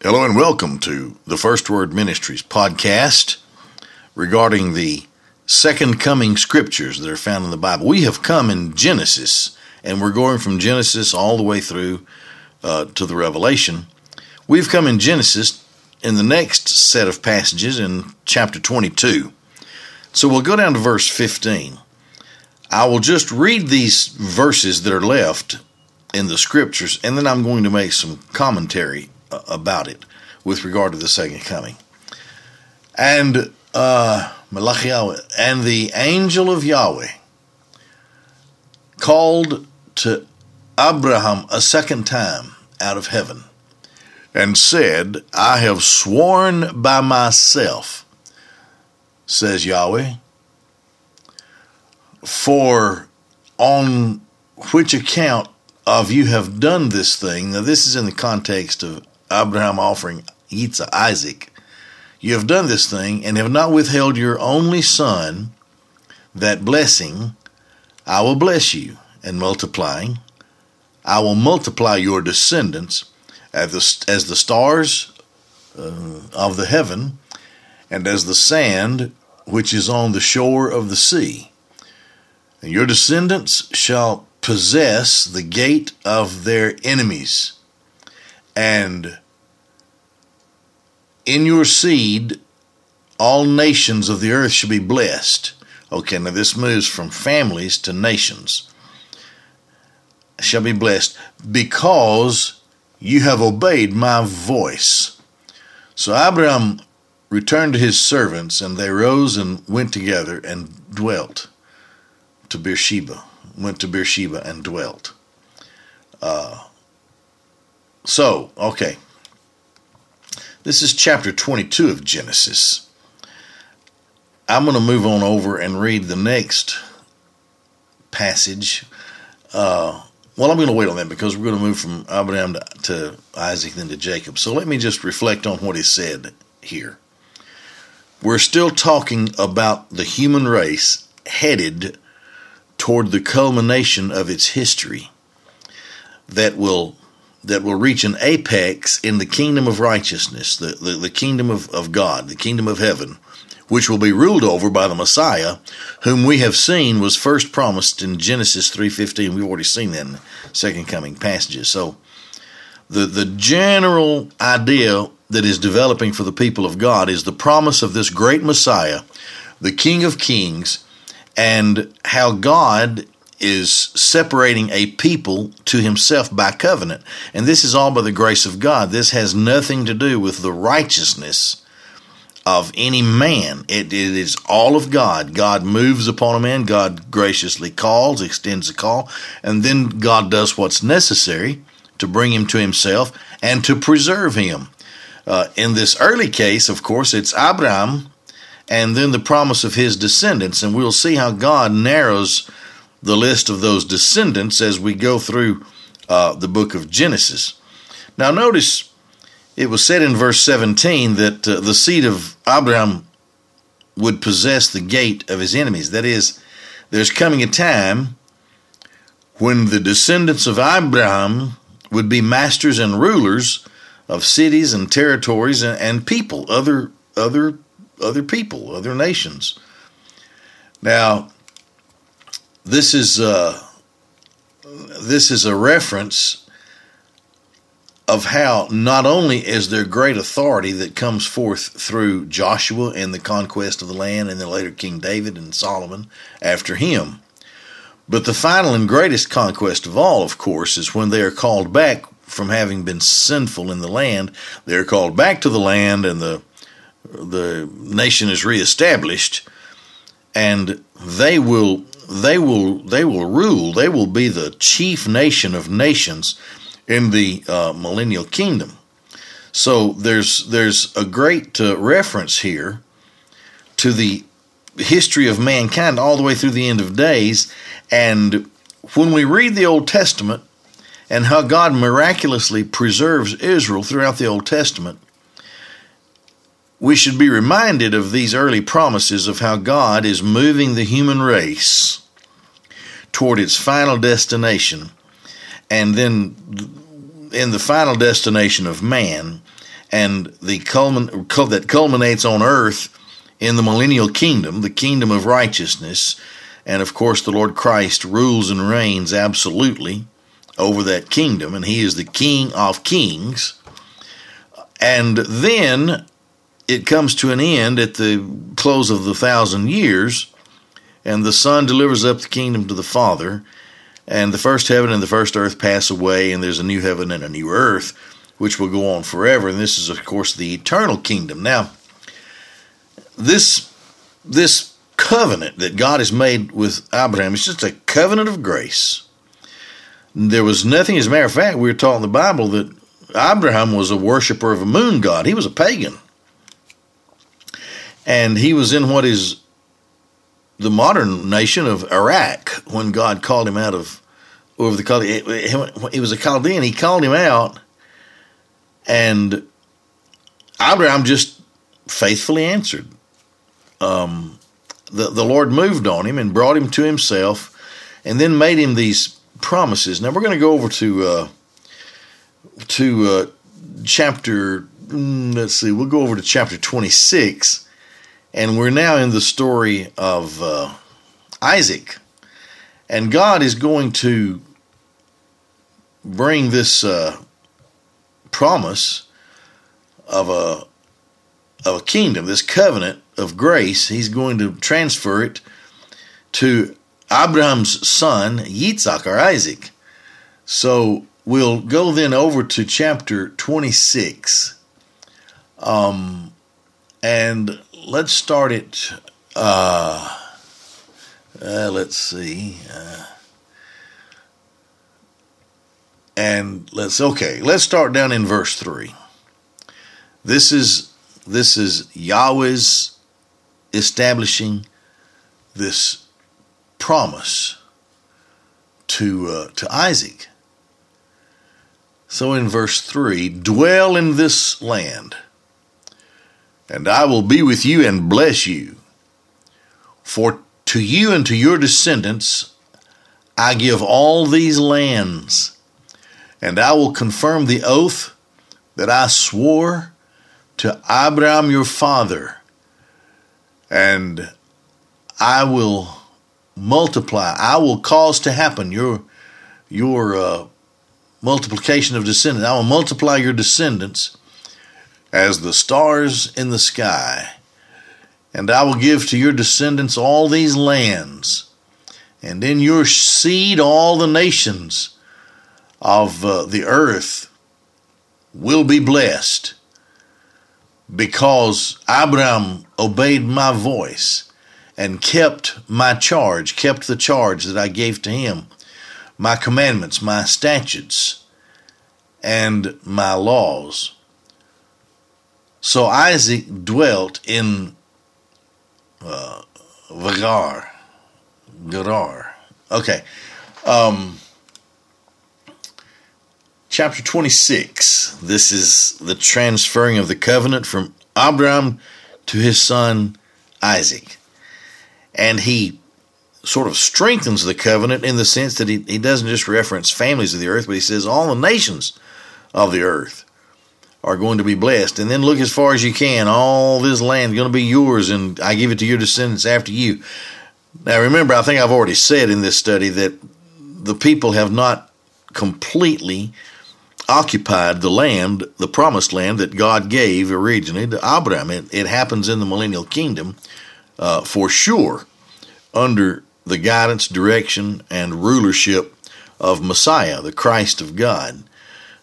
Hello and welcome to the First Word Ministries podcast regarding the second coming scriptures that are found in the Bible. We have come in Genesis, and we're going from Genesis all the way through uh, to the Revelation. We've come in Genesis in the next set of passages in chapter 22. So we'll go down to verse 15. I will just read these verses that are left in the scriptures, and then I'm going to make some commentary about it with regard to the second coming. And uh, and the angel of Yahweh called to Abraham a second time out of heaven and said, I have sworn by myself, says Yahweh, for on which account of you have done this thing. Now, this is in the context of Abraham offering Yitzhak, Isaac, you have done this thing and have not withheld your only son, that blessing, I will bless you, and multiplying, I will multiply your descendants as the, as the stars uh, of the heaven, and as the sand which is on the shore of the sea. And your descendants shall possess the gate of their enemies and in your seed all nations of the earth shall be blessed. Okay, now this moves from families to nations. Shall be blessed because you have obeyed my voice. So Abraham returned to his servants, and they rose and went together and dwelt to Beersheba. Went to Beersheba and dwelt. Uh, so, okay. This is chapter 22 of Genesis. I'm going to move on over and read the next passage. Uh, well, I'm going to wait on that because we're going to move from Abraham to, to Isaac, then to Jacob. So let me just reflect on what he said here. We're still talking about the human race headed toward the culmination of its history that will that will reach an apex in the kingdom of righteousness, the, the, the kingdom of, of God, the kingdom of heaven, which will be ruled over by the Messiah, whom we have seen was first promised in Genesis 3.15. We've already seen that in the second coming passages. So the, the general idea that is developing for the people of God is the promise of this great Messiah, the King of Kings, and how God is separating a people to himself by covenant. And this is all by the grace of God. This has nothing to do with the righteousness of any man. It, it is all of God. God moves upon a man, God graciously calls, extends a call, and then God does what's necessary to bring him to himself and to preserve him. Uh, in this early case, of course, it's Abraham and then the promise of his descendants, and we'll see how God narrows the list of those descendants as we go through uh, the book of Genesis. Now, notice it was said in verse 17 that uh, the seed of Abraham would possess the gate of his enemies. That is, there's coming a time when the descendants of Abraham would be masters and rulers of cities and territories and, and people, other other other people, other nations. Now, this is uh, this is a reference of how not only is there great authority that comes forth through Joshua and the conquest of the land, and then later King David and Solomon after him, but the final and greatest conquest of all, of course, is when they are called back from having been sinful in the land. They are called back to the land, and the the nation is reestablished, and they will they will they will rule. They will be the chief nation of nations in the uh, millennial kingdom. So there's there's a great uh, reference here to the history of mankind all the way through the end of days, and when we read the Old Testament and how God miraculously preserves Israel throughout the Old Testament, we should be reminded of these early promises of how God is moving the human race toward its final destination. And then in the final destination of man, and the culmin- that culminates on earth in the millennial kingdom, the kingdom of righteousness. And of course, the Lord Christ rules and reigns absolutely over that kingdom, and He is the King of kings. And then it comes to an end at the close of the thousand years, and the Son delivers up the kingdom to the Father, and the first heaven and the first earth pass away, and there's a new heaven and a new earth, which will go on forever. And this is, of course, the eternal kingdom. Now, this this covenant that God has made with Abraham is just a covenant of grace. There was nothing, as a matter of fact, we were taught in the Bible that Abraham was a worshiper of a moon god. He was a pagan. And he was in what is the modern nation of Iraq when God called him out of over the Chaldean. He was a Chaldean. He called him out, and Abraham just faithfully answered. Um, the the Lord moved on him and brought him to Himself, and then made him these promises. Now we're going to go over to uh, to uh, chapter. Mm, let's see. We'll go over to chapter twenty six and we're now in the story of uh, Isaac. And God is going to bring this uh, promise of a of a kingdom, this covenant of grace. He's going to transfer it to Abraham's son Yitzhak or Isaac. So we'll go then over to chapter 26. Um, and let's start it. Uh, uh, let's see. Uh, and let's okay. Let's start down in verse three. This is this is Yahweh's establishing this promise to uh, to Isaac. So in verse three, dwell in this land and I will be with you and bless you. For to you and to your descendants I give all these lands, and I will confirm the oath that I swore to Abraham your father, and I will multiply, I will cause to happen your your uh, multiplication of descendants. I will multiply your descendants as the stars in the sky. And I will give to your descendants all these lands, and in your seed all the nations of uh, the earth will be blessed, because Abraham obeyed my voice and kept my charge, kept the charge that I gave to him, my commandments, my statutes, and my laws. So Isaac dwelt in uh, Vagar. Gerar. Okay. Um, chapter 26. This is the transferring of the covenant from Abraham to his son Isaac. And he sort of strengthens the covenant in the sense that he, he doesn't just reference families of the earth, but he says all the nations of the earth are going to be blessed. And then look as far as you can. All this land is going to be yours, and I give it to your descendants after you. Now, remember, I think I've already said in this study that the people have not completely occupied the land, the promised land that God gave originally to Abraham. It, it happens in the millennial kingdom uh, for sure under the guidance, direction, and rulership of Messiah, the Christ of God.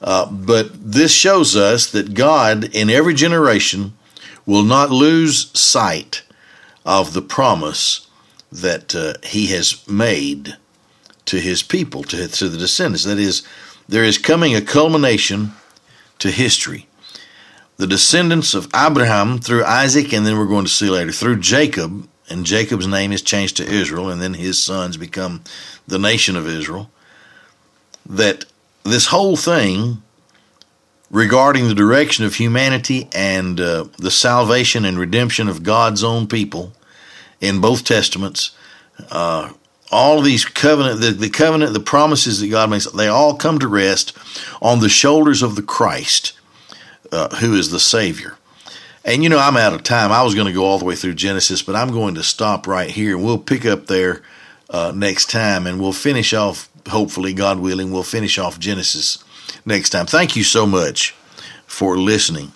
Uh, but this shows us that God, in every generation, will not lose sight of the promise that uh, He has made to His people, to, to the descendants. That is, there is coming a culmination to history. The descendants of Abraham through Isaac, and then we're going to see later through Jacob, and Jacob's name is changed to Israel, and then his sons become the nation of Israel. That this whole thing regarding the direction of humanity and uh, the salvation and redemption of God's own people in both testaments uh, all these covenant, the, the covenant, the promises that God makes, they all come to rest on the shoulders of the Christ, uh, who is the Savior. And you know, I'm out of time. I was going to go all the way through Genesis, but I'm going to stop right here. And we'll pick up there uh, next time and we'll finish off, hopefully, God willing, we'll finish off Genesis next time. Thank you so much for listening.